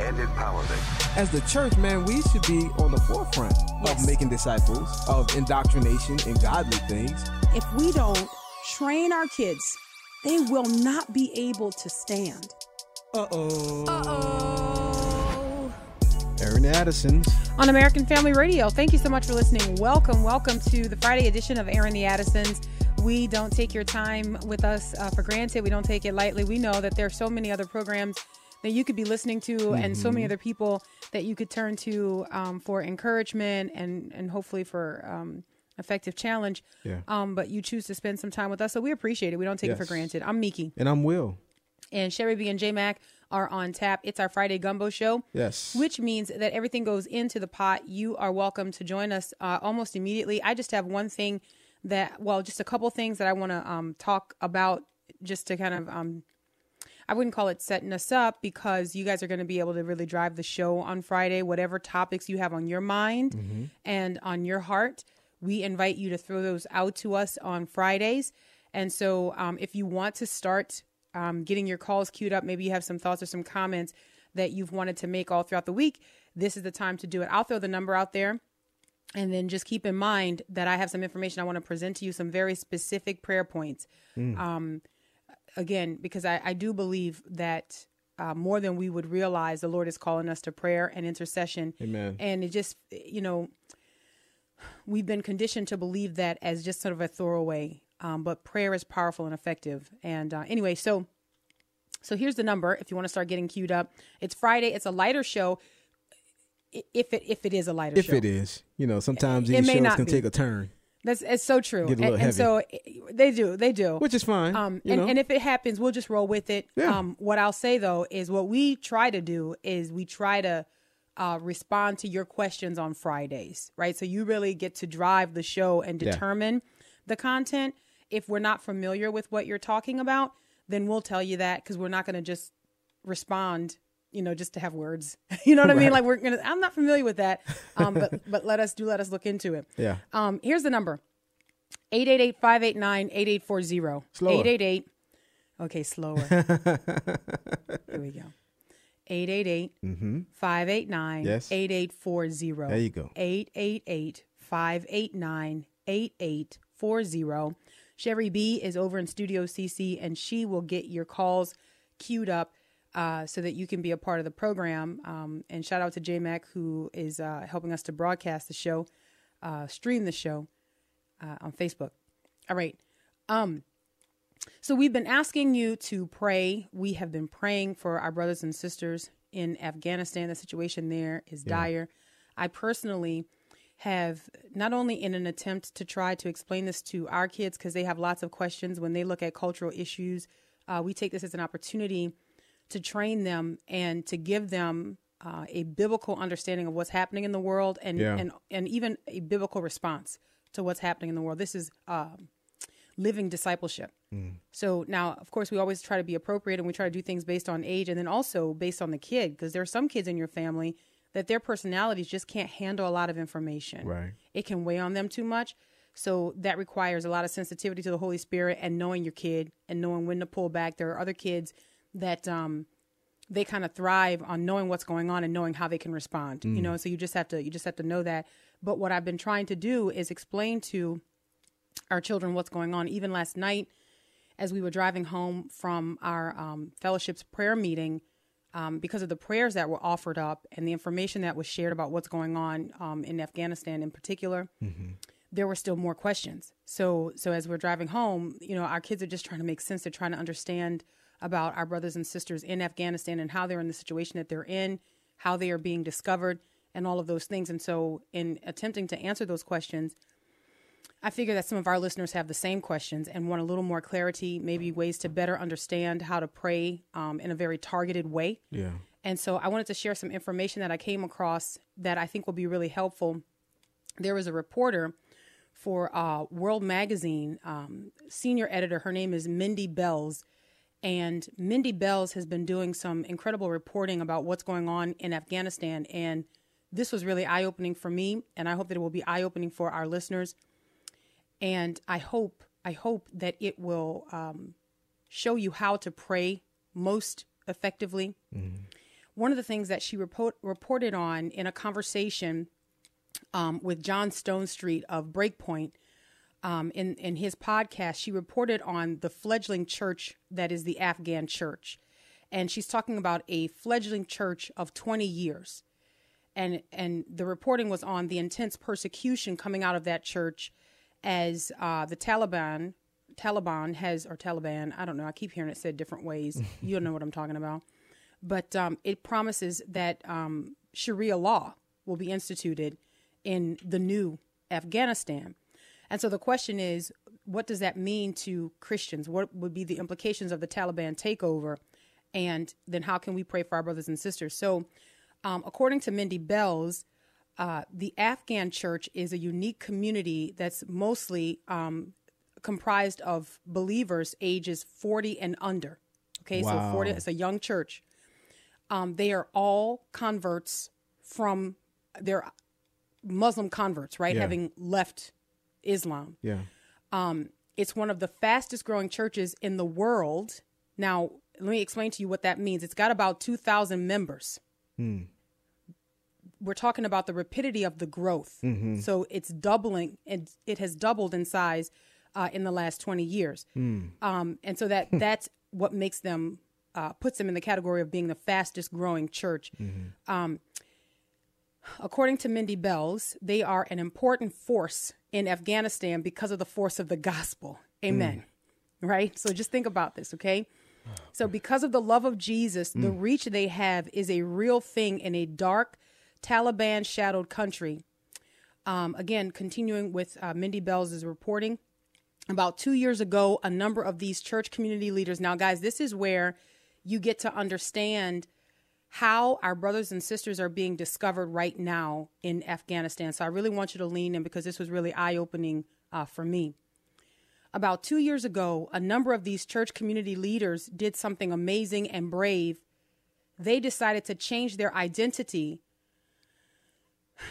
and empowerment. As the church, man, we should be on the forefront Yes. of making disciples, of indoctrination and godly things. If we don't train our kids, they will not be able to stand. Uh-oh. Uh oh. Aaron Addison's. on American Family Radio. Thank you so much for listening. Welcome, welcome to the Friday edition of Airing the Addisons. We don't take your time with us uh, for granted. We don't take it lightly. We know that there are so many other programs that you could be listening to, and so Mm-hmm. many other people that you could turn to um, for encouragement and and hopefully for um, effective challenge. Yeah. Um, but you choose to spend some time with us, so we appreciate it. We don't take it for granted. I'm Meeke, And I'm Wil. and Sherry B and J Mac are on tap. It's our Friday Gumbo Show Yes. which means that everything goes into the pot. You are welcome to join us uh, almost immediately. I just have one thing that, well, just a couple things that I want to um, talk about just to kind of, um, I wouldn't call it setting us up because you guys are going to be able to really drive the show on Friday, whatever topics you have on your mind and on your heart. We invite you to throw those out to us on Fridays. And so um, if you want to start um, getting your calls queued up, maybe you have some thoughts or some comments that you've wanted to make all throughout the week, this is the time to do it. I'll throw the number out there. And then just keep in mind that I have some information I want to present to you, some very specific prayer points. Um, again, because I, I do believe that uh, more than we would realize, the Lord is calling us to prayer and intercession. Amen. And it just, you know, we've been conditioned to believe that as just sort of a throwaway. Um, but prayer is powerful and effective. And uh, anyway, so so here's the number if you want to start getting queued up. It's Friday. It's a lighter show. If it if it is a lighter If show, it is, you know, sometimes It these shows can be. take a turn, that's it's so true. And, and so they do, they do. which is fine. Um, and, know. and if it happens, we'll just roll with it. Yeah. Um, what I'll say though is what we try to do is we try to uh, respond to your questions on Fridays, right? So you really get to drive the show and Yeah. determine the content. If we're not familiar with what you're talking about, then we'll tell you that because we're not going to just respond, you know, just to have words. you know what I mean? Like we're gonna. I'm not familiar with that, um, but but let us do let us look into it. yeah. Um, here's the number 888 589 8840. Slower. 888. Okay, slower. Here we go. 888 589 Yes. 8840. There you go. 888 589 8840. Sherry B is over in Studio CC and she will get your calls queued up uh, so that you can be a part of the program. Um, and shout out to J Mac who is uh, helping us to broadcast the show, uh, stream the show uh, on Facebook. All right. Um, so we've been asking you to pray. We have been praying for our brothers and sisters in Afghanistan. The situation there is dire. I personally have not only in an attempt to try to explain this to our kids because they have lots of questions when they look at cultural issues. Uh, we take this as an opportunity to train them and to give them uh, a biblical understanding of what's happening in the world and Yeah. and and even a biblical response to what's happening in the world. This is um, living discipleship. So now, of course, we always try to be appropriate and we try to do things based on age and then also based on the kid because there are some kids in your family that their personalities just can't handle a lot of information. Right. It can weigh on them too much. So that requires a lot of sensitivity to the Holy Spirit and knowing your kid and knowing when to pull back. There are other kids that um, they kind of thrive on knowing what's going on and knowing how they can respond. You know, so you just have to you just have to know that. But what I've been trying to do is explain to our children what's going on. Even last night, as we were driving home from our um, fellowship's prayer meeting, um, because of the prayers that were offered up and the information that was shared about what's going on um, in Afghanistan in particular, there were still more questions. So, so as we're driving home, you know, our kids are just trying to make sense. They're trying to understand about our brothers and sisters in Afghanistan and how they're in the situation that they're in, how they are being discovered, and all of those things. And so, in attempting to answer those questions, I figure that some of our listeners have the same questions and want a little more clarity, maybe ways to better understand how to pray um, in a very targeted way. Yeah. And so I wanted to share some information that I came across that I think will be really helpful there was a reporter for uh, World Magazine, um, senior editor. Her name is Mindy Belz. And Mindy Belz has been doing some incredible reporting about what's going on in Afghanistan. And this was really eye opening for me. And I hope that it will be eye opening for our listeners. And I hope, I hope that it will um, show you how to pray most effectively. Mm-hmm. One of the things that she report, reported on in a conversation um, with John Stonestreet of Breakpoint um, in in his podcast, she reported on the fledgling church that is the Afghan church, and she's talking about a fledgling church of 20 years, and and the reporting was on the intense persecution coming out of that church as uh, the Taliban Taliban has or Taliban I don't know I keep hearing it said different ways. You don't know what I'm talking about, but um, it promises that um, Sharia law will be instituted in the new Afghanistan. And so the question is, what does that mean to Christians? What would be the implications of the Taliban takeover? And then how can we pray for our brothers and sisters? So, um, according to Mindy Belz, uh, the Afghan church is a unique community that's mostly um, comprised of believers ages 40 and under. Okay, wow. so 40, it's a young church. Um, they are all converts from, they're Muslim converts, right? Yeah. Having left Islam. Yeah. Um, it's one of the fastest growing churches in the world. Now, let me explain to you what that means. It's got about 2,000 members. Hmm. We're talking about the rapidity of the growth. Mm-hmm. So it's doubling, and it has doubled in size uh, in the last 20 years. Hmm. Um, and so that that's what makes them, uh, puts them in the category of being the fastest growing church. Mm-hmm. Um, According to Mindy Belz, they are an important force in Afghanistan because of the force of the gospel. Amen. Mm. Right? So just think about this, okay? So, because of the love of Jesus, mm. the reach they have is a real thing in a dark, Taliban shadowed country. Um, again, continuing with uh, Mindy Belz' reporting, about two years ago, a number of these church community leaders. Now, guys, this is where you get to understand how our brothers and sisters are being discovered right now in Afghanistan. So I really want you to lean in because this was really eye opening uh, for me. About two years ago, a number of these church community leaders did something amazing and brave. They decided to change their identity,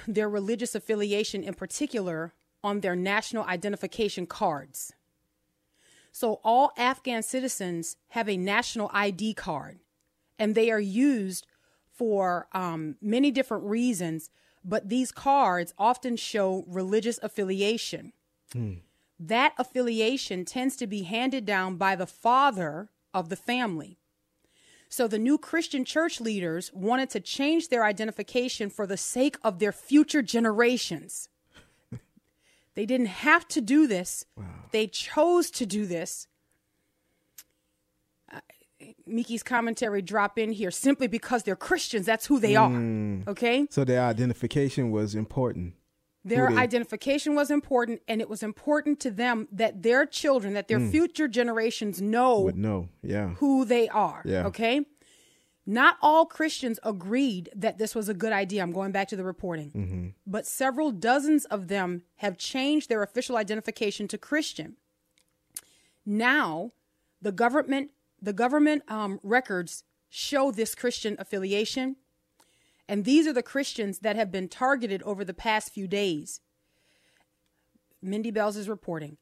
their religious affiliation in particular, on their national identification cards. So all Afghan citizens have a national ID card and they are used for um, many different reasons, but these cards often show religious affiliation. Hmm. That affiliation tends to be handed down by the father of the family. So the new Christian church leaders wanted to change their identification for the sake of their future generations. they didn't have to do this, wow. they chose to do this Meeke's commentary drop in here simply because they're Christians. That's who they mm. are. Okay? So their identification was important. Their identification was important, and it was important to them that their children, that their mm. future generations know, Would know, yeah, who they are. Yeah. Okay. Not all Christians agreed that this was a good idea. I'm going back to the reporting, mm-hmm. but several dozens of them have changed their official identification to Christian. Now, the government the government um, records show this Christian affiliation. And these are the Christians that have been targeted over the past few days. Mindy Belz is reporting.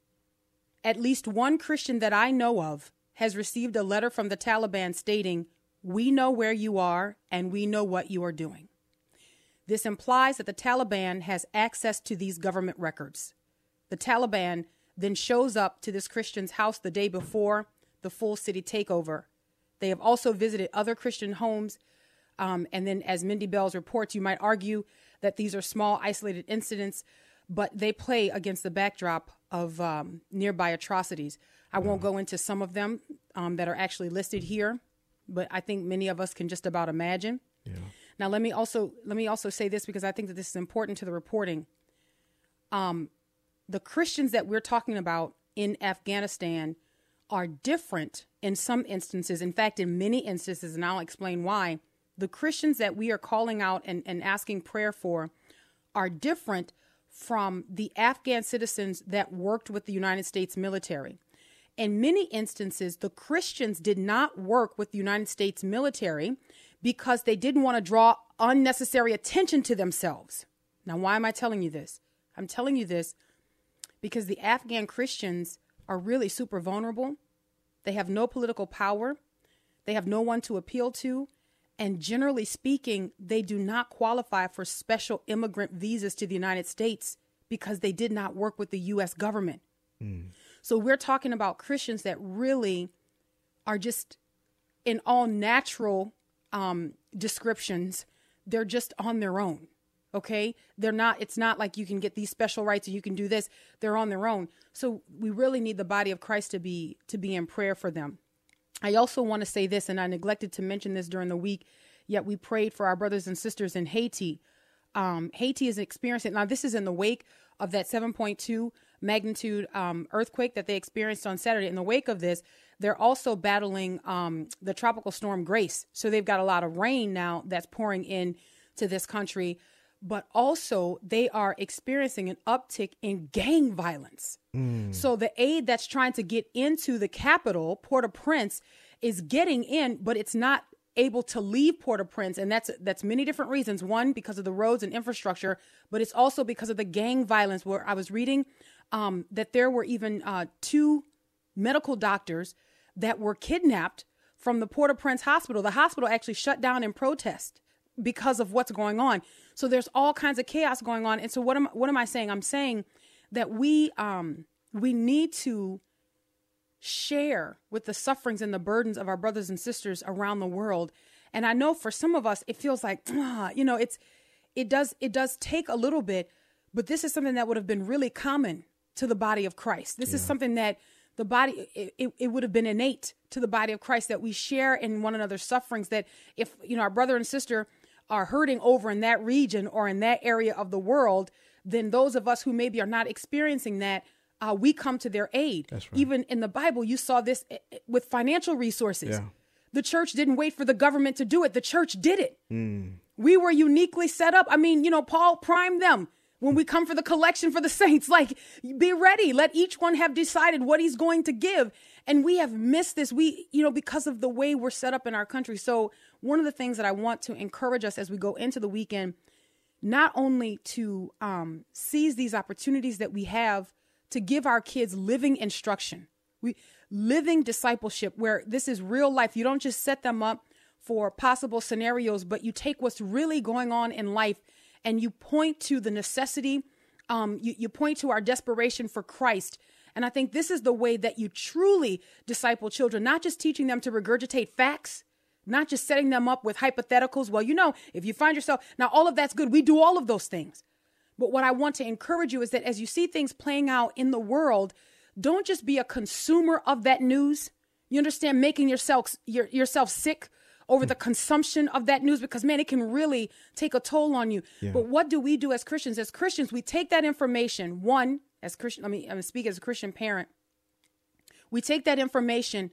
At least one Christian that I know of has received a letter from the Taliban stating, We know where you are and we know what you are doing. This implies that the Taliban has access to these government records. The Taliban then shows up to this Christian's house the day before the full city takeover. They have also visited other Christian homes. Um, and then, as Mindy Belz's reports, you might argue that these are small, isolated incidents, but they play against the backdrop of um, nearby atrocities. I won't go into some of them um, that are actually listed here, but I think many of us can just about imagine. Yeah. Now, let me also let me also say this because I think that this is important to the reporting. Um, the Christians that we're talking about in Afghanistan are different in some instances. In fact, in many instances, and I'll explain why, the Christians that we are calling out and, and asking prayer for are different from the Afghan citizens that worked with the United States military. In many instances, the Christians did not work with the United States military because they didn't want to draw unnecessary attention to themselves. Now, why am I telling you this? I'm telling you this because the Afghan Christians are really super vulnerable. They have no political power, they have no one to appeal to. And generally speaking, they do not qualify for special immigrant visas to the United States because they did not work with the U.S. government. Mm. So we're talking about Christians that really are just in all natural um, descriptions, they're just on their own. Okay. They're not, it's not like you can get these special rights or you can do this. They're on their own. So we really need the body of Christ to be, to be in prayer for them. I also want to say this, and I neglected to mention this during the week, yet we prayed for our brothers and sisters in Haiti. Um, Haiti is experiencing, now this is in the wake of that 7.2 magnitude um, earthquake that they experienced on Saturday. In the wake of this, they're also battling um, the tropical storm Grace. So they've got a lot of rain now that's pouring in to this country. But also, they are experiencing an uptick in gang violence. Mm. So the aid that's trying to get into the capital, Port au Prince, is getting in, but it's not able to leave Port-au-Prince, and that's that's many different reasons. One, because of the roads and infrastructure, but it's also because of the gang violence. Where I was reading um, that there were even uh, two medical doctors that were kidnapped from the Port-au-Prince hospital. The hospital actually shut down in protest because of what's going on. So there's all kinds of chaos going on. And so what am what am I saying? I'm saying that we um, we need to share with the sufferings and the burdens of our brothers and sisters around the world. And I know for some of us it feels like ah, you know it's it does it does take a little bit, but this is something that would have been really common to the body of Christ. This yeah. is something that the body it, it, it, would have been innate to the body of Christ that we share in one another's sufferings that if you know our brother and sister are hurting over in that region or in that area of the world, then those of us who maybe are not experiencing that uh, we come to their aid. Right. Even in the Bible, you saw this eh, eh, with financial resources. Yeah. The church didn't wait for the government to do it, the church did it. Mm. We were uniquely set up. I mean, you know, Paul primed them when we come for the collection for the saints. Like, be ready. Let each one have decided what he's going to give. And we have missed this. We, you know, because of the way we're set up in our country. So, one of the things that I want to encourage us as we go into the weekend, not only to um, seize these opportunities that we have to give our kids living instruction. We living discipleship where this is real life. You don't just set them up for possible scenarios, but you take what's really going on in life and you point to the necessity. Um, you, you point to our desperation for Christ. And I think this is the way that you truly disciple children, not just teaching them to regurgitate facts, not just setting them up with hypotheticals. Well, you know, if you find yourself, now all of that's good. We do all of those things. But what I want to encourage you is that as you see things playing out in the world, don't just be a consumer of that news. You understand making yourself your, yourself sick over the consumption of that news because man, it can really take a toll on you. Yeah. But what do we do as Christians? As Christians, we take that information. One, as Christian, I mean, I'm speak as a Christian parent. We take that information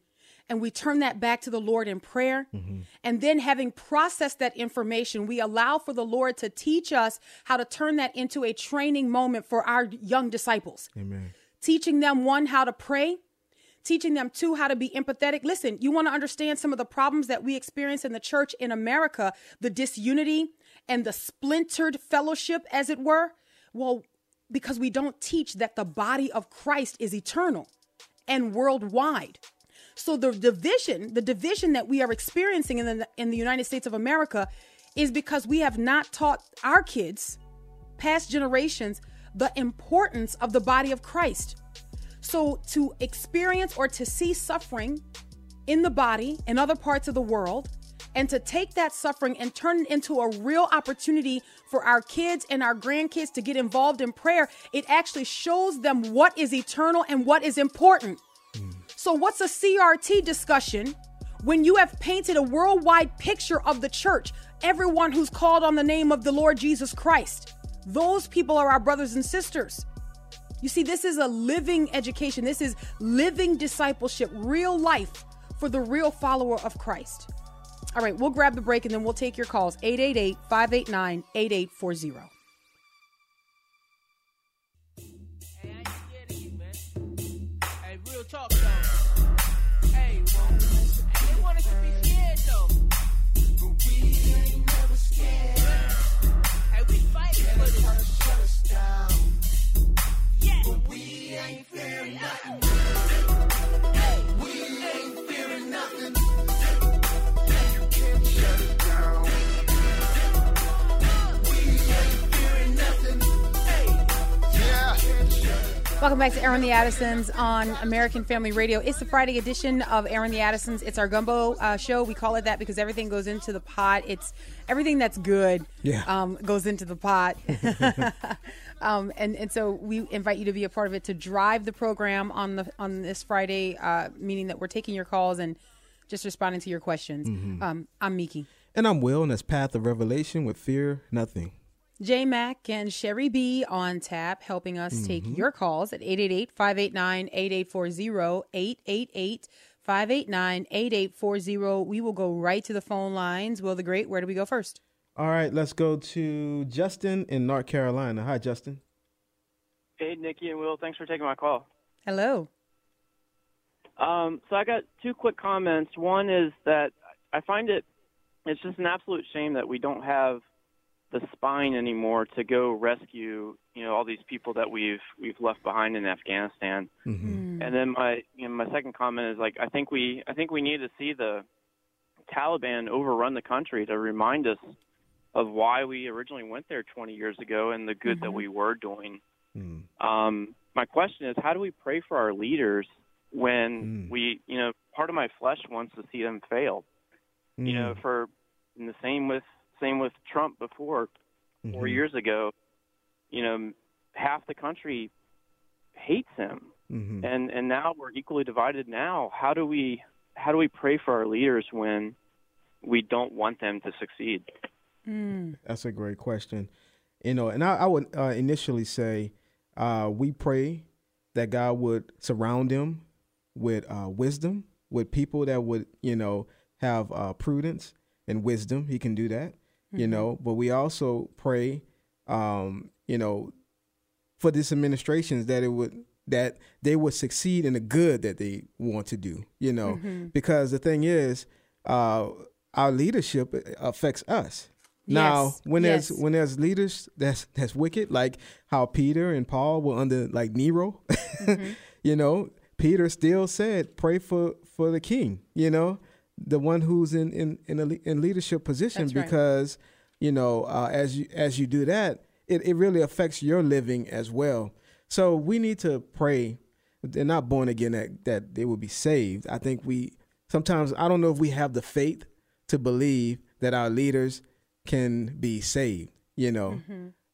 and we turn that back to the Lord in prayer. Mm-hmm. And then, having processed that information, we allow for the Lord to teach us how to turn that into a training moment for our young disciples. Amen. Teaching them, one, how to pray, teaching them, too how to be empathetic. Listen, you want to understand some of the problems that we experience in the church in America, the disunity and the splintered fellowship, as it were? Well, because we don't teach that the body of Christ is eternal and worldwide. So the division, the division that we are experiencing in the in the United States of America is because we have not taught our kids, past generations, the importance of the body of Christ. So to experience or to see suffering in the body in other parts of the world and to take that suffering and turn it into a real opportunity for our kids and our grandkids to get involved in prayer, it actually shows them what is eternal and what is important. Hmm. So, what's a CRT discussion when you have painted a worldwide picture of the church, everyone who's called on the name of the Lord Jesus Christ? Those people are our brothers and sisters. You see, this is a living education, this is living discipleship, real life for the real follower of Christ. All right, we'll grab the break and then we'll take your calls 888 589 8840. Talk though. Hey, well, they want us to be scared though. But we ain't never scared. Welcome back to Airing the Addisons on American Family Radio. It's the Friday edition of Airing the Addisons. It's our gumbo uh, show. We call it that because everything goes into the pot. It's everything that's good Yeah. um, goes into the pot. um, and, and so we invite you to be a part of it to drive the program on the on this Friday, uh, meaning that we're taking your calls and just responding to your questions. Um, I'm Meeke. And I'm Wil, and that's Path of Revelation with Fear Nothing. J Mac and Sherry B on tap, helping us take your calls at 888 589 8840. 888 589 8840. We will go right to the phone lines. Wil the Great, where do we go first? All right, let's go to Justin in North Carolina. Hi, Justin. Hey, Nikki and Wil, thanks for taking my call. Hello. Um, so I got two quick comments. One is that I find it it's just an absolute shame that we don't have the spine anymore to go rescue you know all these people that we've we've left behind in Afghanistan. Mm-hmm. Hmm. And then my you know my second comment is like I think we I think we need to see the Taliban overrun the country to remind us of why we originally went there 20 years ago and the good that mm-hmm. we were doing. Mm. Um, my question is, how do we pray for our leaders when mm. we, you know, part of my flesh wants to see them fail. You know, mm. for and the same with same with Trump before 4 years ago. You know, half the country hates him, Mm-hmm. and and now we're equally divided. Now, how do we how do we pray for our leaders when we don't want them to succeed? That's a great question. You know, and I, I would uh, initially say uh, we pray that God would surround them with uh, wisdom, with people that would, you know, have uh, prudence and wisdom. He can do that, you know. But we also pray, um, you know, for this administrations that it would that they would succeed in the good that they want to do, you know, because the thing is, uh, our leadership affects us. Now, Yes, when yes. there's when there's leaders that's that's wicked, like how Peter and Paul were under like Nero, Mm-hmm. you know, Peter still said, "Pray for for the king," you know, the one who's in in in a in leadership position, right. because you know, uh, as you as you do that, it it really affects your living as well. So we need to pray. They're not born again that that they will be saved. I think we sometimes I don't know if we have the faith to believe that our leaders can be saved. You know,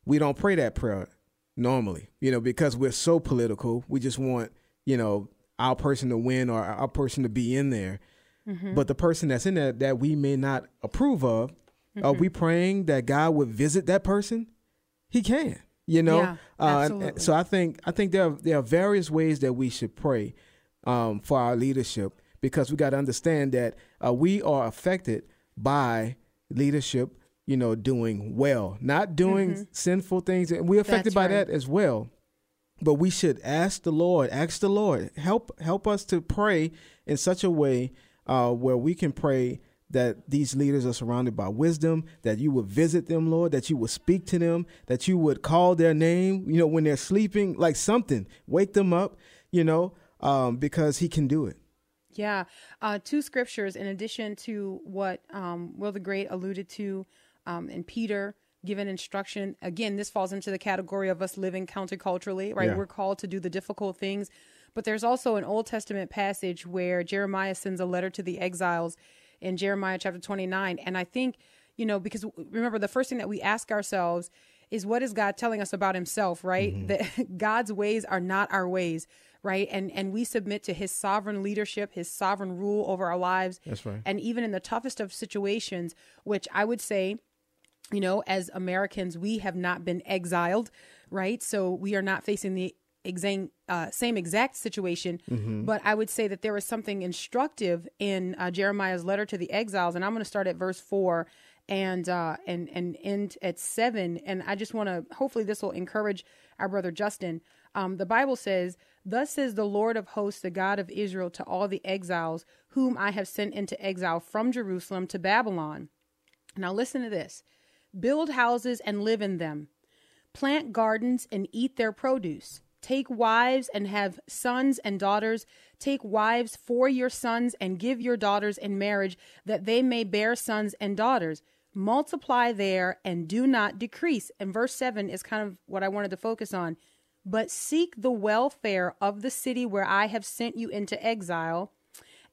we don't pray that prayer normally, you know, because we're so political. We just want, you know, our person to win or our person to be in there. But the person that's in there that we may not approve of, are we praying that God would visit that person? He can, you know. Yeah, uh, and- and absolutely. so I think I think there are, there are various ways that we should pray um, for our leadership because we got to understand that uh, we are affected by leadership, you know, doing well, not doing sinful things, and we're affected Mm-hmm. That's by right. that as well. But we should ask the Lord, ask the Lord, help help us to pray in such a way uh, where we can pray that these leaders are surrounded by wisdom, that you would visit them, Lord, that you would speak to them, that you would call their name, you know, when they're sleeping, like something, wake them up, you know, um, because He can do it. Yeah. Uh, two scriptures in addition to what um, Wil the Great alluded to um, in Peter, given instruction. Again, this falls into the category of us living counterculturally, right? Yeah. We're called to do the difficult things. But there's also an Old Testament passage where Jeremiah sends a letter to the exiles in Jeremiah chapter 29. And I think, you know, because remember, the first thing that we ask ourselves is what is God telling us about himself, right? Mm-hmm. That God's ways are not our ways, right? And and we submit to his sovereign leadership, his sovereign rule over our lives. That's right. And even in the toughest of situations, which I would say you know, as Americans, we have not been exiled, right? So we are not facing the exact, uh, same exact situation. But I would say that there is something instructive in uh, Jeremiah's letter to the exiles, and I'm going to start at verse four and uh, and and end at seven. And I just want to hopefully this will encourage our brother Justin. Um, the Bible says, Thus says the Lord of hosts, the God of Israel, to all the exiles whom I have sent into exile from Jerusalem to Babylon. Now, listen to this build houses and live in them, plant gardens and eat their produce. Take wives and have sons and daughters. Take wives for your sons and give your daughters in marriage, that they may bear sons and daughters. Multiply there and do not decrease. And verse 7 is kind of what I wanted to focus on. But seek the welfare of the city where I have sent you into exile,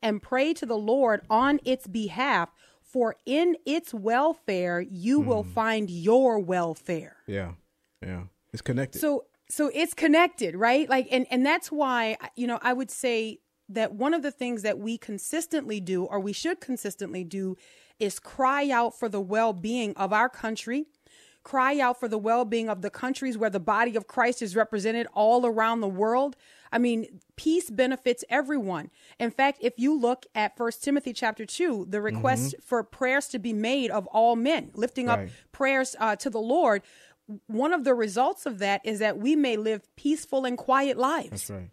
and pray to the Lord on its behalf, for in its welfare you will hmm. find your welfare. Yeah. Yeah. It's connected. So so it's connected, right? Like and and that's why you know, I would say that one of the things that we consistently do or we should consistently do is cry out for the well-being of our country. Cry out for the well-being of the countries where the body of Christ is represented all around the world. I mean, peace benefits everyone. In fact, if you look at First Timothy chapter 2, the request for prayers to be made of all men, lifting Right. up prayers uh, to the Lord, one of the results of that is that we may live peaceful and quiet lives. That's right.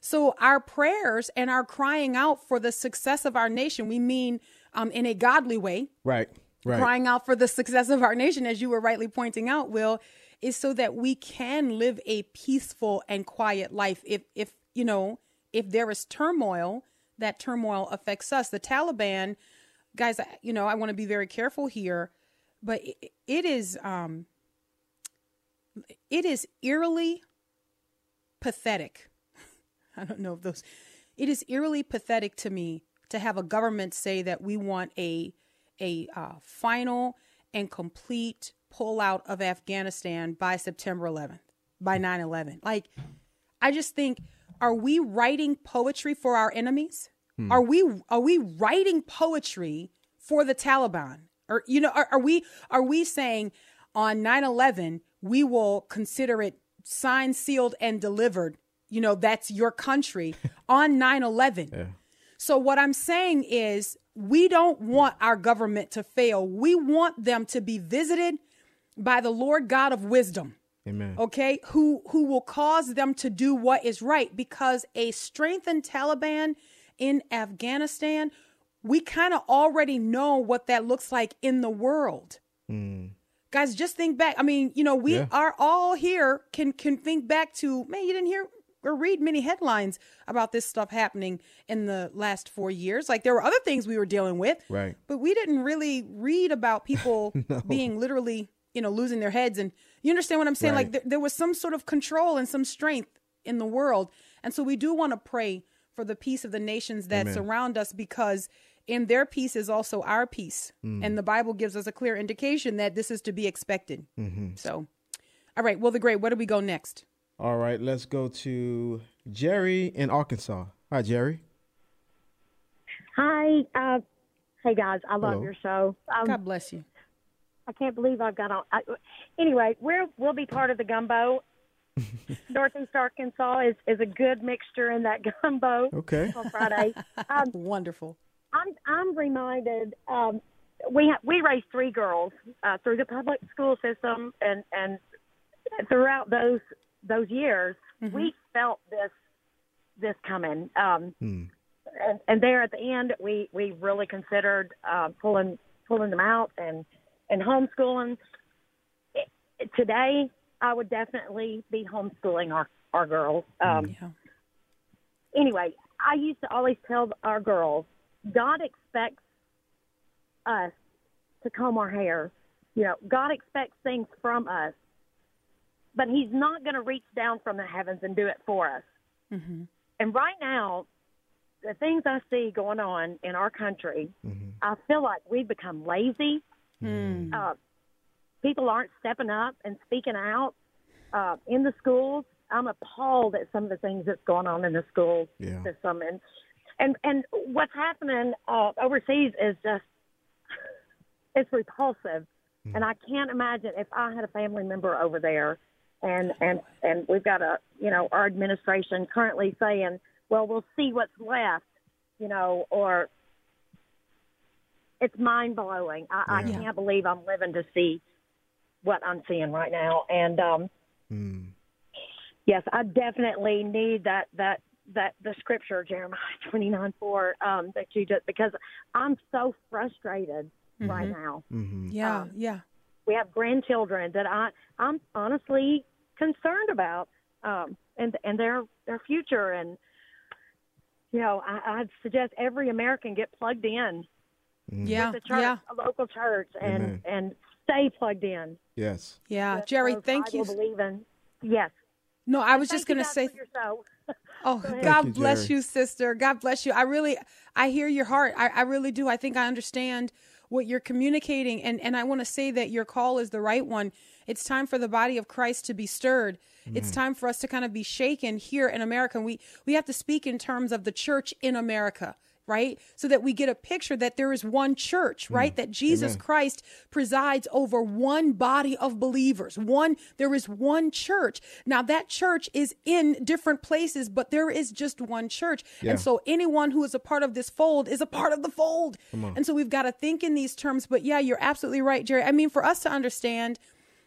So our prayers and our crying out for the success of our nation, we mean um, in a godly way, Right. Right. crying out for the success of our nation, as you were rightly pointing out, Wil, is so that we can live a peaceful and quiet life. If if you know, if there is turmoil, that turmoil affects us. The Taliban, guys, I- you know, I want to be very careful here, but it, it is um it is eerily pathetic. I don't know if those it is eerily pathetic to me to have a government say that we want a a uh, final and complete pullout of Afghanistan by September 11th, by 9/11. Like, I just think, are we writing poetry for our enemies? Are we are we writing poetry for the Taliban? Or you know, are, are we are we saying on 9/11 we will consider it signed, sealed, and delivered? You know, that's your country on 9/11. So what I'm saying is we don't want our government to fail. We want them to be visited by the Lord God of wisdom. Amen. Okay? Who who will cause them to do what is right because a strengthened Taliban in Afghanistan, we kind of already know what that looks like in the world. Mm. Guys, just think back. I mean, you know, we Yeah. are all here can can think back to, man, you didn't hear or read many headlines about this stuff happening in the last 4 years. Like there were other things we were dealing with. Right. But we didn't really read about people being literally, you know, losing their heads. And you understand what I'm saying? Like Right. there, there was some sort of control and some strength in the world. And so we do want to pray for the peace of the nations that Amen. surround us because in their peace is also our peace. Mm. And the Bible gives us a clear indication that this is to be expected. Mm-hmm. So, all right, Wil, the Great, where do we go next? All right. Let's go to Jerry in Arkansas. Hi, Jerry. Hi. Uh, hey, guys. I love Hello. your show. Um, God bless you. I can't believe I've got on. I, anyway, we're, we'll be part of the gumbo. Northeast Arkansas is, is a good mixture in that gumbo Okay. on Friday. Um, Wonderful. I'm, I'm reminded um, we, ha- we raised three girls uh, through the public school system, and, and throughout those those years, we felt this this coming. Um, and, and there at the end, we, we really considered uh, pulling pulling them out and and homeschooling. It, today, I would definitely be homeschooling our our girls. Um, Yeah. Anyway, I used to always tell our girls, God expects us to comb our hair. You know, God expects things from us, but He's not going to reach down from the heavens and do it for us. And right now, the things I see going on in our country, I feel like we've become lazy. Uh, people aren't stepping up and speaking out uh, in the schools. I'm appalled at some of the things that's going on in the school Yeah. system, and and and what's happening uh, overseas is just it's repulsive. And I can't imagine if I had a family member over there, and and and we've got a you know our administration currently saying, well, we'll see what's left, you know, or it's mind blowing. I, I can't believe I'm living to see what I'm seeing right now, and um, yes, I definitely need that that that the scripture Jeremiah twenty nine four um, that you just because I'm so frustrated right now. Mm-hmm. Yeah, Um, yeah. We have grandchildren that I I'm honestly concerned about um, and and their their future and you know I, I'd suggest every American get plugged in Yeah, with the church, yeah, a local church, and Amen. and stay plugged in. Yes. yeah. Jerry, those thank you. Bible Believing. Yes. No, I was just going to say for your show. Oh, Go. God you, bless Jerry. you, sister. God bless you. I really, I hear your heart. I, I really do. I think I understand what you're communicating. And, and I want to say that your call is the right one. It's time for the body of Christ to be stirred. It's mm-hmm. time for us to kind of be shaken here in America. And we, we have to speak in terms of the church in America. Right? So that we get a picture that there is one church, hmm. right? That Jesus Amen. Christ presides over one body of believers. One, there is one church. Now that church is in different places, but there is just one church. Yeah. And so anyone who is a part of this fold is a part of the fold. And so we've got to think in these terms. But yeah, you're absolutely right, Jerry. I mean, for us to understand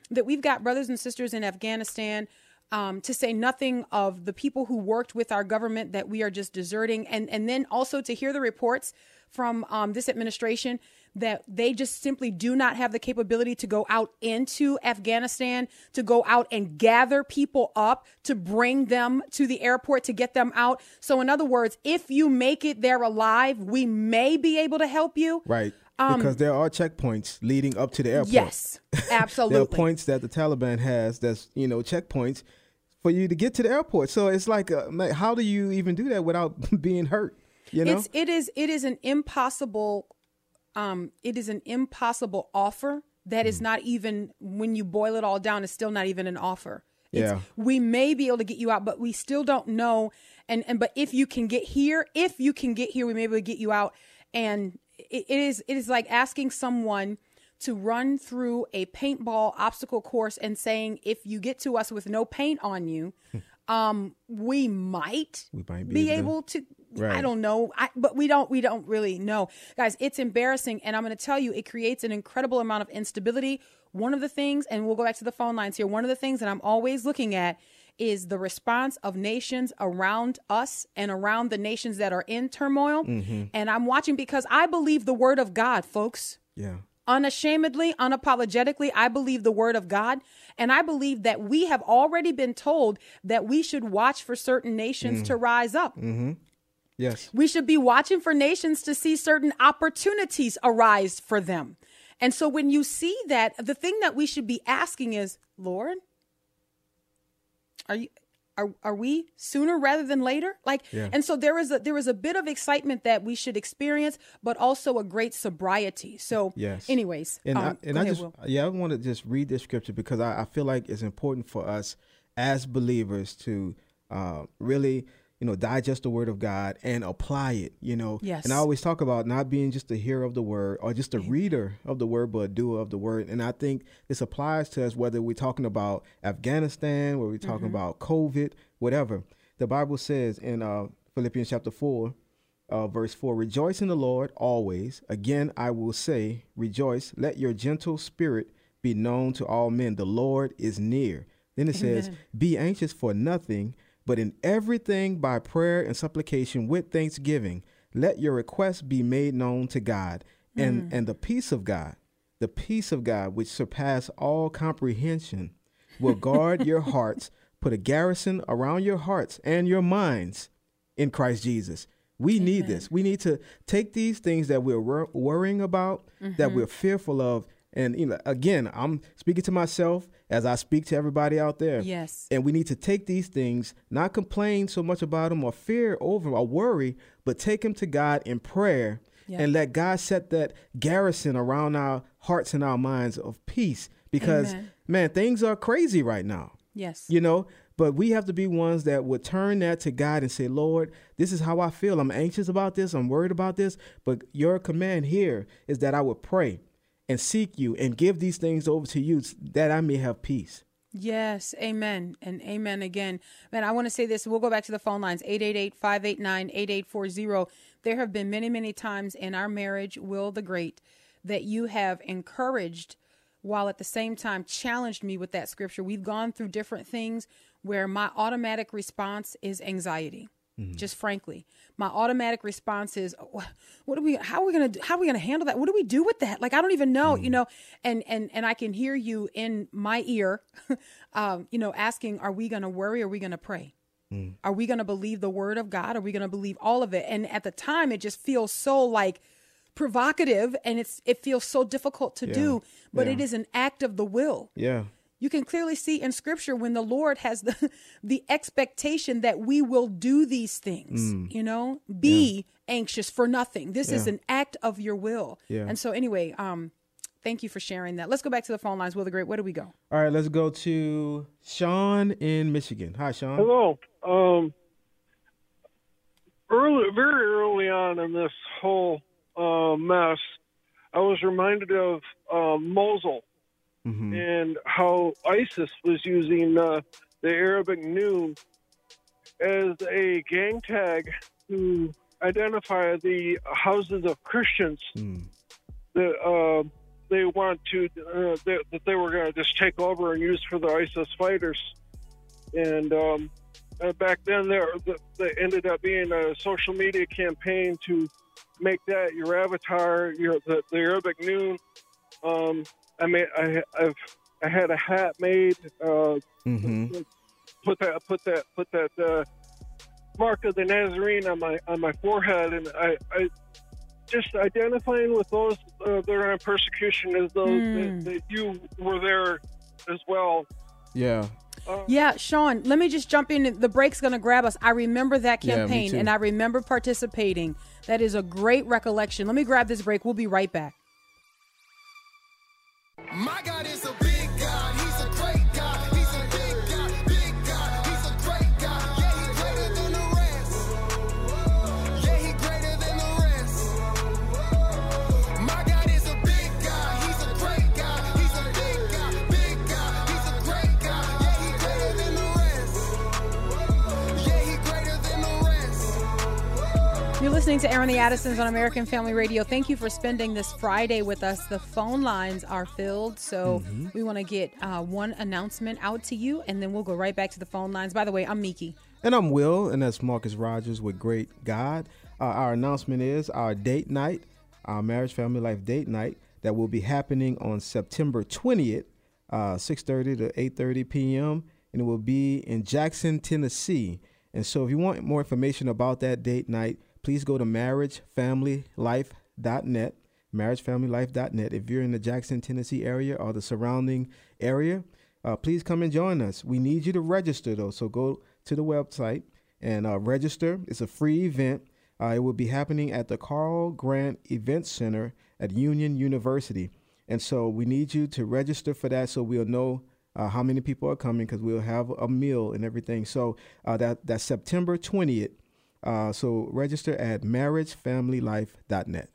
that we've got brothers and sisters in Afghanistan. Um, to say nothing of the people who worked with our government that we are just deserting, and and then also to hear the reports from um, this administration that they just simply do not have the capability to go out into Afghanistan, to go out and gather people up, to bring them to the airport, to get them out. So, in other words, if you make it there alive, we may be able to help you. Right. because there are checkpoints leading up to the airport. Um, Yes, There absolutely. are points that the Taliban has that's, you know, checkpoints for you to get to the airport. So it's like, uh, how do you even do that without being hurt? You know? It's it is it is an impossible um it is an impossible offer that Mm. not even when you boil it all down it's still not even an offer. It's, Yeah. We may be able to get you out, but we still don't know. And and but if you can get here, if you can get here, we may be able to get you out. And it, it is it is like asking someone to run through a paintball obstacle course and saying if you get to us with no paint on you, um, we might We might be be able to I don't know. I, but we don't we don't really know. Guys, it's embarrassing and I'm going to tell you it creates an incredible amount of instability. One of the things and we'll go back to the phone lines here. One of the things that I'm always looking at is the response of nations around us and around the nations that are in turmoil. Mm-hmm. And I'm watching because I believe the word of God, folks yeah. Unashamedly, unapologetically, I believe the word of God. And I believe that we have already been told that we should watch for certain nations to mm. rise up. Mm-hmm. Yes. We should be watching for nations to see certain opportunities arise for them. And so when you see that, the thing that we should be asking is, Lord, are you are, are we sooner rather than later? Like Yeah. and so there is a there is a bit of excitement that we should experience, but also a great sobriety. So Yes. anyways, And um, I, and I ahead, just Wil. yeah, I want to just read this scripture because I, I feel like it's important for us as believers to uh, really you know digest the word of God and apply it. You know, Yes. And I always talk about not being just a hearer of the word or just a reader of the word, but a doer of the word. And I think this applies to us whether we're talking about Afghanistan, whether we're talking Mm-hmm. about COVID, whatever. The Bible says in uh, Philippians chapter four uh, verse 4 Rejoice in the Lord always. Again, I will say, Rejoice. Let your gentle spirit be known to all men. The Lord is near. Then it says, Be anxious for nothing, but in everything by prayer and supplication with thanksgiving, let your requests be made known to God. And, mm. and the peace of God, the peace of God, which surpass all comprehension, will guard your hearts, put a garrison around your hearts and your minds in Christ Jesus. We need this. We need to take these things that we're wor- worrying about, that mm-hmm. we're fearful of, and you know, again, I'm speaking to myself as I speak to everybody out there. Yes. And we need to take these things, not complain so much about them or fear over or worry, but take them to God in prayer Yeah. and let God set that garrison around our hearts and our minds of peace. Because Amen. man, things are crazy right now Yes. you know but we have to be ones that would turn that to god and say lord this is how i feel i'm anxious about this i'm worried about this but your command here is that i would pray and seek you and give these things over to you that i may have peace Yes, amen. And amen again. Man, I want to say this. We'll go back to the phone lines 888 589 8840. There have been many, many times in our marriage, Wil the Great, that you have encouraged while at the same time challenged me with that scripture. We've gone through different things where my automatic response is anxiety. Mm-hmm. Just frankly, my automatic response is, "What are we? How are we gonna? How are we gonna handle that? What do we do with that? Like, I don't even know, you mm-hmm. know." And and and I can hear you in my ear, um, you know, asking, "Are we gonna worry? Are we gonna pray? Mm. Are we gonna believe the word of God? Are we gonna believe all of it?" And at the time, it just feels so like provocative, and it's it feels so difficult to do, but yeah. it is an act of the will Yeah. You can clearly see in scripture when the lord has the the expectation that we will do these things you know be anxious for nothing this is Mm. An act of your will Yeah. and so anyway um thank you for sharing that let's go back to the phone lines Wil the great where do we go All right, let's go to Sean in Michigan. Hi, Sean. Hello. Um, early, very early on in this whole uh, mess, I was reminded of uh, Mosul Mm-hmm. and how ISIS was using uh, the Arabic noon as a gang tag to identify the houses of Christians Mm. that uh, they want to uh, that, that they were going to just take over and use for the ISIS fighters. And um, uh, back then, there there ended up being a social media campaign to make that your avatar, your the, the Arabic noon. Um, I mean, I, I've I had a hat made. Uh, Mm-hmm. put that put that put that uh, mark of the Nazarene on my on my forehead, and I, I just identifying with those uh, that are in persecution as those Hmm. that, that you were there as well. Yeah. Uh, yeah sean let me just jump in the break's gonna grab us i remember that campaign too. and i remember participating that is a great recollection let me grab this break we'll be right back My God listening to Airing the Addisons on American Family Radio. Thank you for spending this Friday with us. The phone lines are filled, so we want to get uh, one announcement out to you, and then we'll go right back to the phone lines. By the way, I'm Meeke. And I'm Wil, and that's Marcus Rogers with Great God. Uh, our announcement is our date night, our marriage family life date night, that will be happening on September 20th, uh, 6:30 to 8:30 p.m. and it will be in Jackson, Tennessee. And so, if you want more information about that date night, please go to marriagefamilylife.net. Marriagefamilylife.net. If you're in the Jackson, Tennessee area or the surrounding area, uh, please come and join us. We need you to register though, so go to the website and uh, register. It's a free event. Uh, it will be happening at the Carl Grant Event Center at Union University, and so we need you to register for that, so we'll know uh, how many people are coming because we'll have a meal and everything. So uh, that that's September twentieth. Uh, so register at marriagefamilylife.net.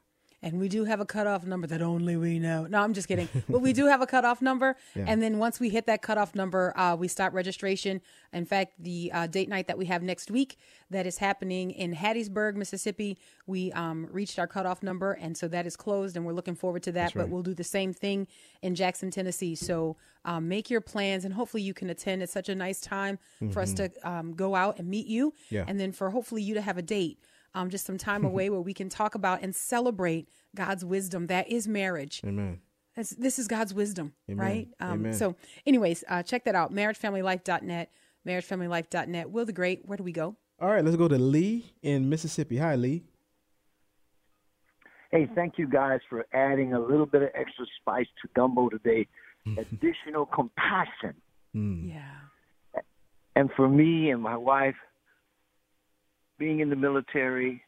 And we do have a cutoff number that only we know. No, I'm just kidding. but we do have a cutoff number. Yeah. And then once we hit that cutoff number, uh, we start registration. In fact, the uh, date night that we have next week that is happening in Hattiesburg, Mississippi, we um, reached our cutoff number. And so that is closed, and we're looking forward to that. But we'll do the same thing in Jackson, Tennessee. So um, make your plans, and hopefully you can attend. It's such a nice time for us to um, go out and meet you. Yeah. And then for hopefully you to have a date um, just some time away where we can talk about and celebrate God's wisdom. That is marriage. Amen. That's, this is God's wisdom, Amen. right? Um, Amen. So, anyways, uh, check that out marriagefamilylife.net. Marriagefamilylife.net. Wil the Great, where do we go? All right, let's go to Lee in Mississippi. Hi, Lee. Hey, thank you guys for adding a little bit of extra spice to gumbo today. Additional compassion. Yeah. And for me and my wife, being in the military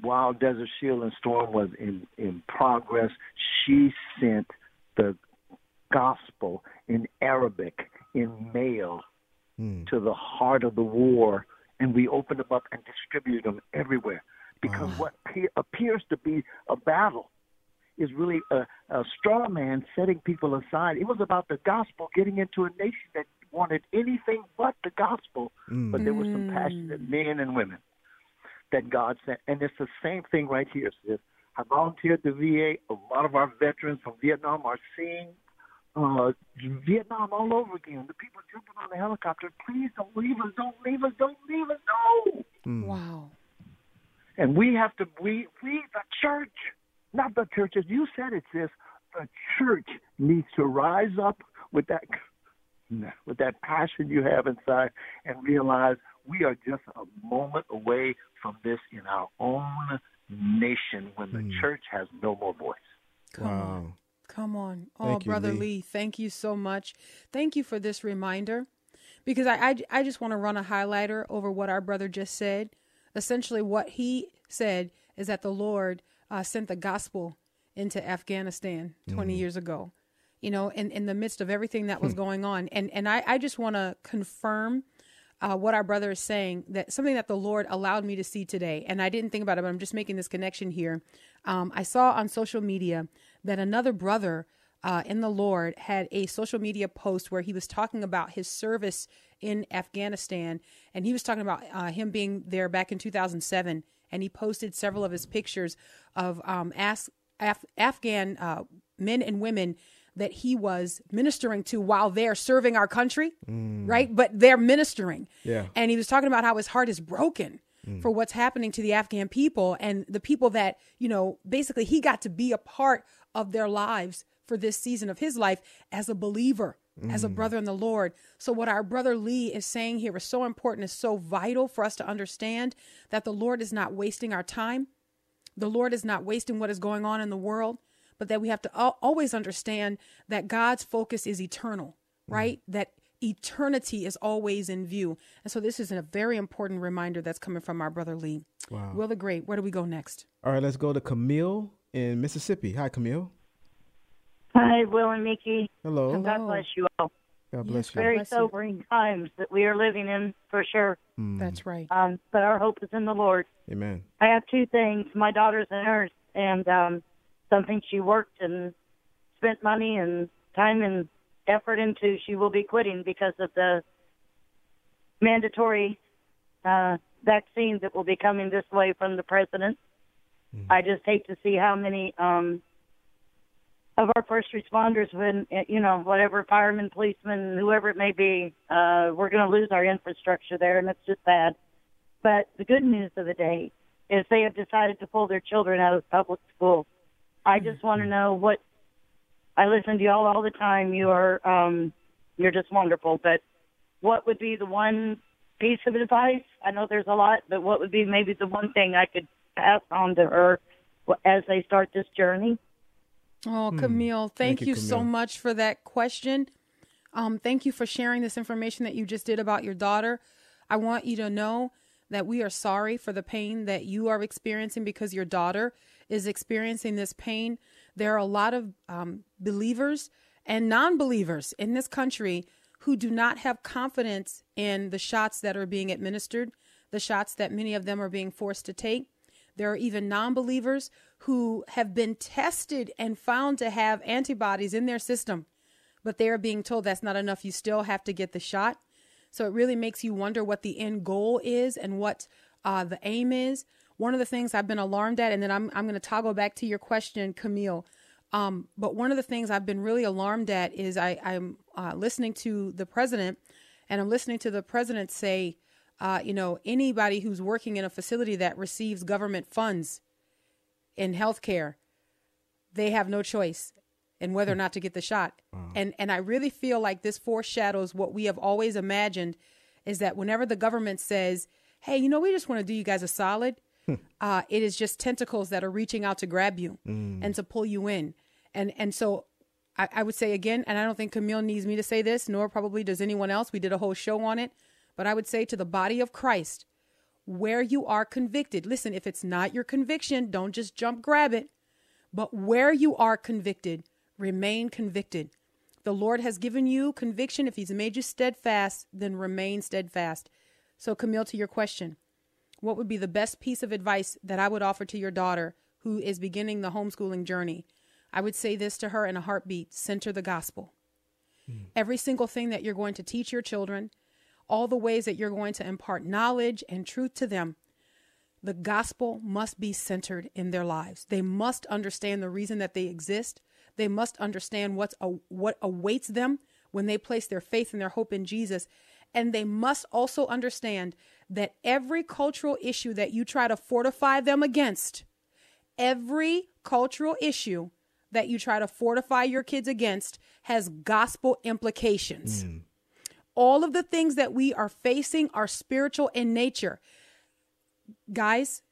while Desert Shield and Storm was in, in progress, she sent the gospel in Arabic, in mail, hmm. to the heart of the war, and we opened them up and distributed them everywhere. Because what pe- appears to be a battle is really a, a straw man setting people aside. It was about the gospel getting into a nation that wanted anything but the gospel, but there were some passionate men and women that God sent. And it's the same thing right here, sis. I volunteered at the VA. A lot of our veterans from Vietnam are seeing uh, Vietnam all over again. The people jumping on the helicopter. Please don't leave us. Don't leave us. Don't leave us. No. Wow. And we have to. We we the church, not the churches. You said it, sis. The church needs to rise up with that with that passion you have inside and realize we are just a moment away from this in our own nation when the church has no more voice. Come wow. On. Come on. Oh, Thank you, Brother Lee. Lee. thank you so much. Thank you for this reminder because I, I, I just want to run a highlighter over what our brother just said. Essentially, what he said is that the Lord uh, sent the gospel into Afghanistan 20 years ago, you know, in, in the midst of everything that was going on. And, and I, I just want to confirm uh, what our brother is saying that something that the Lord allowed me to see today, and I didn't think about it, but I'm just making this connection here. Um, I saw on social media that another brother uh, in the Lord had a social media post where he was talking about his service in Afghanistan, and he was talking about uh, him being there back in 2007, and he posted several of his pictures of um, Af- Af- Afghan uh, men and women that he was ministering to while they're serving our country, right? But they're ministering. Yeah. And he was talking about how his heart is broken for what's happening to the Afghan people and the people that, you know, basically he got to be a part of their lives for this season of his life as a believer, as a mm. brother in the Lord. So, what our brother Lee is saying here is so important, is so vital for us to understand that the Lord is not wasting our time. The Lord is not wasting what is going on in the world, but that we have to al- always understand that God's focus is eternal, right? That eternity is always in view. And so this is a very important reminder that's coming from our brother Lee. Wow. Wil the Great, where do we go next? All right, let's go to Camille in Mississippi. Hi, Camille. Hi, Wil and Meeke. Hello. God bless you all. God bless you. Very sobering times that we are living in, for sure. That's right. Um, but our hope is in the Lord. Amen. I have two things. My daughter's a nurse, and um, something she worked and spent money and time and effort into, she will be quitting because of the mandatory uh, vaccine that will be coming this way from the president. I just hate to see how many um, of our first responders, when uh, you know, whatever firemen, policemen, whoever it may be, uh, we're going to lose our infrastructure there, and it's just bad. But the good news of the day is they have decided to pull their children out of public school. I just want to know what. I listen to y'all all the time. You are, um, you're just wonderful. But what would be the one piece of advice? I know there's a lot, but what would be maybe the one thing I could pass on to her as they start this journey? Oh, Camille, thank, Thank you, you, so much for that question. Um, thank you for sharing this information that you just did about your daughter. I want you to know that we are sorry for the pain that you are experiencing because your daughter is experiencing this pain. There are a lot of um, believers and non believers in this country who do not have confidence in the shots that are being administered, the shots that many of them are being forced to take. There are even non believers who have been tested and found to have antibodies in their system, but they are being told that's not enough. You still have to get the shot. So it really makes you wonder what the end goal is and what uh, the aim is. One of the things I've been alarmed at, and then I'm, I'm going to toggle back to your question, Camille. Um, but one of the things I've been really alarmed at is I, I'm uh, listening to the president, and I'm listening to the president say, uh, you know, anybody who's working in a facility that receives government funds in healthcare, they have no choice in whether or not to get the shot. And and I really feel like this foreshadows what we have always imagined is that whenever the government says, "Hey, you know, we just want to do you guys a solid," uh, it is just tentacles that are reaching out to grab you and to pull you in. And and so I, I would say again, and I don't think Camille needs me to say this, nor probably does anyone else. We did a whole show on it, but I would say to the body of Christ, where you are convicted. Listen, if it's not your conviction, don't just jump grab it. But where you are convicted, remain convicted. The Lord has given you conviction. If He's made you steadfast, then remain steadfast. So, Camille, to your question, what would be the best piece of advice that I would offer to your daughter who is beginning the homeschooling journey? I would say this to her in a heartbeat center the gospel. Hmm. Every single thing that you're going to teach your children, all the ways that you're going to impart knowledge and truth to them, the gospel must be centered in their lives. They must understand the reason that they exist, They must understand what's a, what awaits them when they place their faith and their hope in Jesus. And they must also understand that every cultural issue that you try to fortify them against, every cultural issue that you try to fortify your kids against has gospel implications. Hmm. All of the things that we are facing are spiritual in nature. Guys,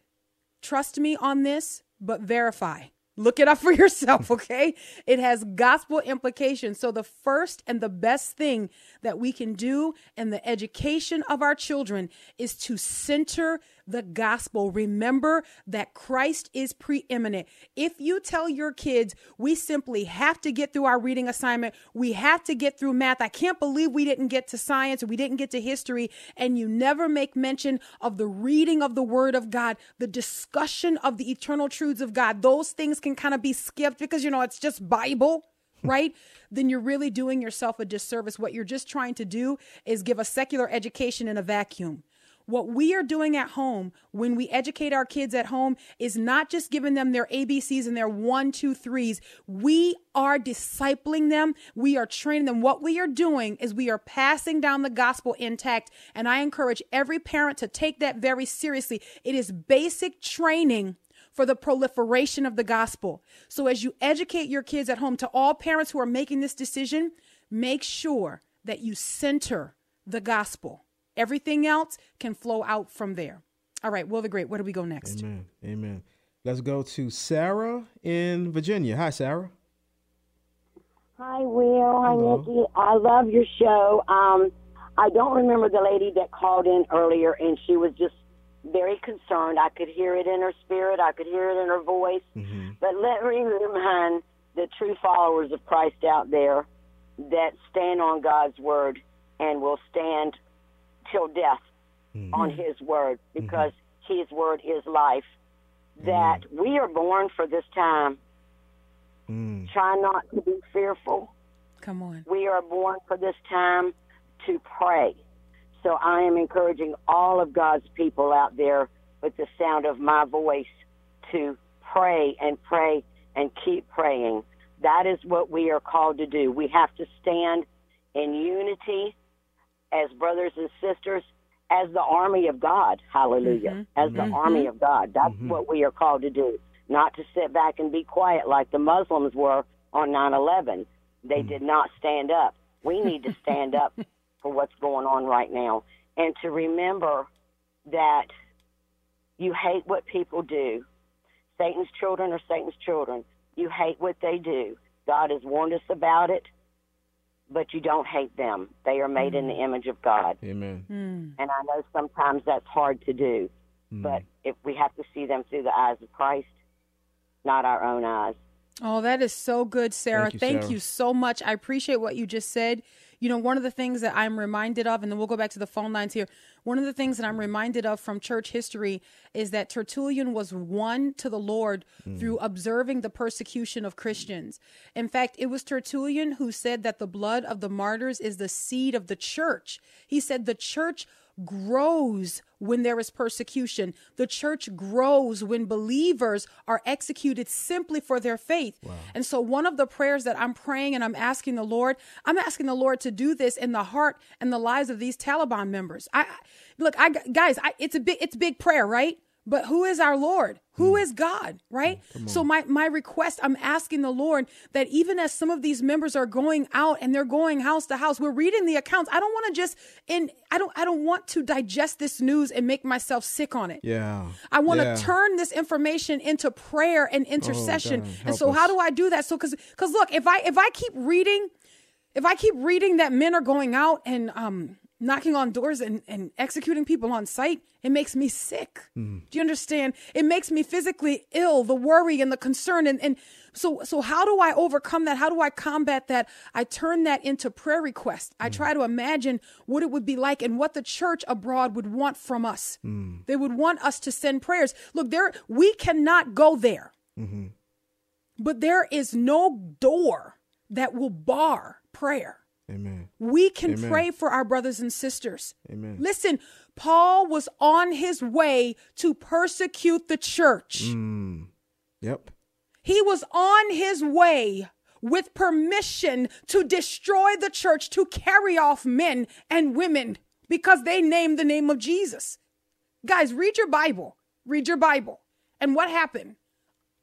trust me on this, but verify. Look it up for yourself, okay? It has gospel implications. So, the first and the best thing that we can do in the education of our children is to center the gospel. Remember that Christ is preeminent. If you tell your kids, we simply have to get through our reading assignment, we have to get through math. I can't believe we didn't get to science we didn't get to history, and you never make mention of the reading of the word of God, the discussion of the eternal truths of God. Those things can kind of be skipped because, you know, it's just Bible. Hmm. right? Then you're really doing yourself a disservice. What you're just trying to do is give a secular education in a vacuum. What we are doing at home when we educate our kids at home is not just giving them their ABCs and their one, two, threes. We are discipling them. We are training them. What we are doing is we are passing down the gospel intact. And I encourage every parent to take that very seriously. It is basic training for the proliferation of the gospel. So as you educate your kids at home, to all parents who are making this decision, make sure that you center the gospel. Everything else can flow out from there. All right, Wil the Great, where do we go next? Amen. Amen. Let's go to Sarah in Virginia. Hi, Sarah. Hi, Wil. Hi, Hello. Nikki. I love your show. Um, I don't remember the lady that called in earlier, and she was just very concerned. I could hear it in her spirit. I could hear it in her voice. Mm-hmm. But let me remind the true followers of Christ out there that stand on God's word and will stand till death mm-hmm. on His word mm-hmm. because His word is life. That we are born for this time. Mm. Try not to be fearful. Come on. We are born for this time to pray. So I am encouraging all of God's people out there with the sound of my voice to pray and pray and keep praying. That is what we are called to do. We have to stand in unity as brothers and sisters, as the army of God. Hallelujah. Mm-hmm. As the mm-hmm. army of God. That's mm-hmm. what we are called to do. Not to sit back and be quiet like the Muslims were on 9 11. They mm. did not stand up. We need to stand up for what's going on right now and to remember that you hate what people do. Satan's children are Satan's children. You hate what they do. God has warned us about it, but you don't hate them. They are made in the mm. image of God. Amen. Mm. And I know sometimes that's hard to do, mm. but if we have to see them through the eyes of Christ, not our own eyes. Oh, that is so good, Sarah. Thank Thank you, you, so much. I appreciate what you just said. You know, one of the things that I'm reminded of, and then we'll go back to the phone lines here. One of the things that I'm reminded of from church history is that Tertullian was won to the Lord hmm. through observing the persecution of Christians. In fact, it was Tertullian who said that the blood of the martyrs is the seed of the church. He said the church grows when there is persecution. The church grows when believers are executed simply for their faith. And so, one of the prayers that I'm praying and I'm asking the Lord, I'm asking the Lord to do this in the heart and the lives of these Taliban members. I I- look, I guys, I, it's a big, it's big prayer, right? But who is our Lord? Who is God, right? So my my request, I'm asking the Lord that even as some of these members are going out and they're going house to house, we're reading the accounts. I don't want to just in I don't I don't want to digest this news and make myself sick on it. Yeah. I want to Yeah. turn this information into prayer and intercession. God, and so how do I do that? So cuz cuz look, if I if I keep reading if I keep reading that men are going out and um knocking on doors and, and executing people on sight, it makes me sick. Mm-hmm. Do you understand? It makes me physically ill, the worry and the concern. And, and so, so how do I overcome that? How do I combat that? I turn that into prayer request. I mm-hmm. try to imagine what it would be like and what the church abroad would want from us. Mm-hmm. They would want us to send prayers. Look, there, we cannot go there, but there is no door that will bar prayer. Amen. We can Amen. pray for our brothers and sisters. Amen. Listen, Paul was on his way to persecute the church. Mm. Yep. He was on his way with permission to destroy the church, to carry off men and women because they named the name of Jesus. Guys, read your Bible. Read your Bible. And what happened?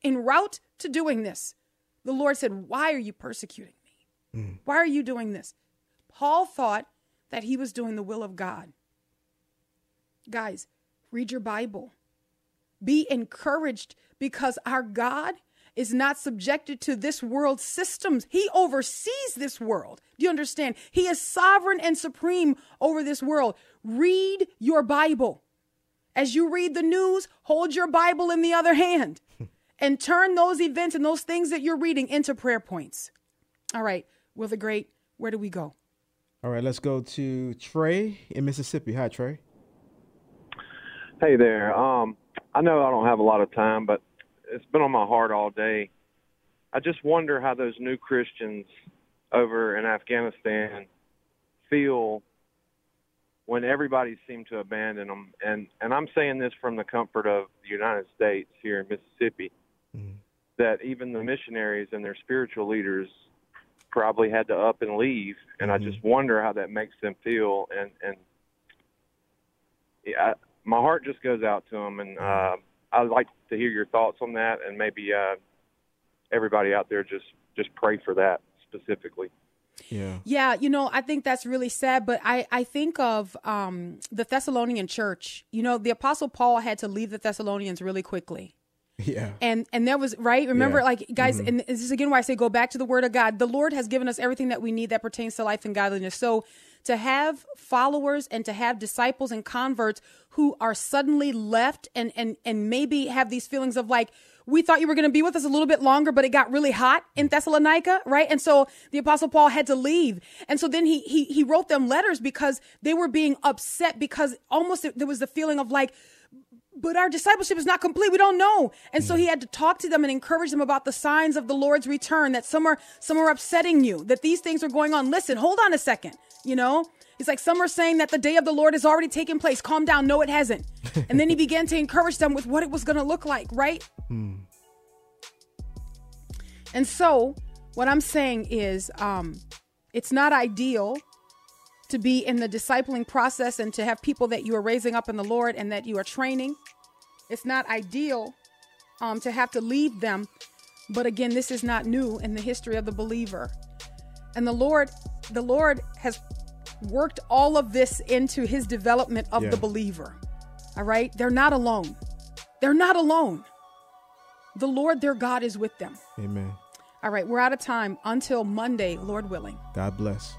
En route to doing this, the Lord said, Why are you persecuting me? Why are you doing this? Paul thought that he was doing the will of God. Guys, read your Bible. Be encouraged because our God is not subjected to this world's systems. He oversees this world. Do you understand? He is sovereign and supreme over this world. Read your Bible. As you read the news, hold your Bible in the other hand and turn those events and those things that you're reading into prayer points. All right, Wil the Great, where do we go? All right, let's go to Trey in Mississippi. Hi, Trey. Hey there. Um, I know I don't have a lot of time, but it's been on my heart all day. I just wonder how those new Christians over in Afghanistan feel when everybody seemed to abandon them. And and I'm saying this from the comfort of the United States here in Mississippi, that even the missionaries and their spiritual leaders probably had to up and leave. And I just wonder how that makes them feel. And and yeah, I, my heart just goes out to them. And uh, I'd like to hear your thoughts on that, and maybe uh, everybody out there just just pray for that specifically. Yeah. Yeah, you know, I think that's really sad, but I, I think of um, the Thessalonian church. You know, the Apostle Paul had to leave the Thessalonians really quickly. Yeah. And and that was right. Remember, Yeah. like guys, Mhm. and this is again why I say go back to the Word of God. The Lord has given us everything that we need that pertains to life and godliness. So to have followers and to have disciples and converts who are suddenly left and and and maybe have these feelings of like we thought you were going to be with us a little bit longer, but it got really hot in Thessalonica, right? And so the apostle Paul had to leave. And so then he, he, he wrote them letters because they were being upset because almost there was the feeling of like, but our discipleship is not complete. We don't know. And so he had to talk to them and encourage them about the signs of the Lord's return, that some are, some are upsetting you, that these things are going on. Listen, hold on a second. You know, he's like, some are saying that the day of the Lord has already taken place. Calm down. No, it hasn't. and then he began to encourage them with what it was going to look like, right? And so, what I'm saying is, um, it's not ideal to be in the discipling process and to have people that you are raising up in the Lord and that you are training. It's not ideal um, to have to leave them. But again, this is not new in the history of the believer. And the Lord, the Lord has worked all of this into his development of Yeah. the believer. All right? They're not alone. They're not alone. The Lord their God is with them. Amen. All right, we're out of time until Monday, Lord willing. God bless.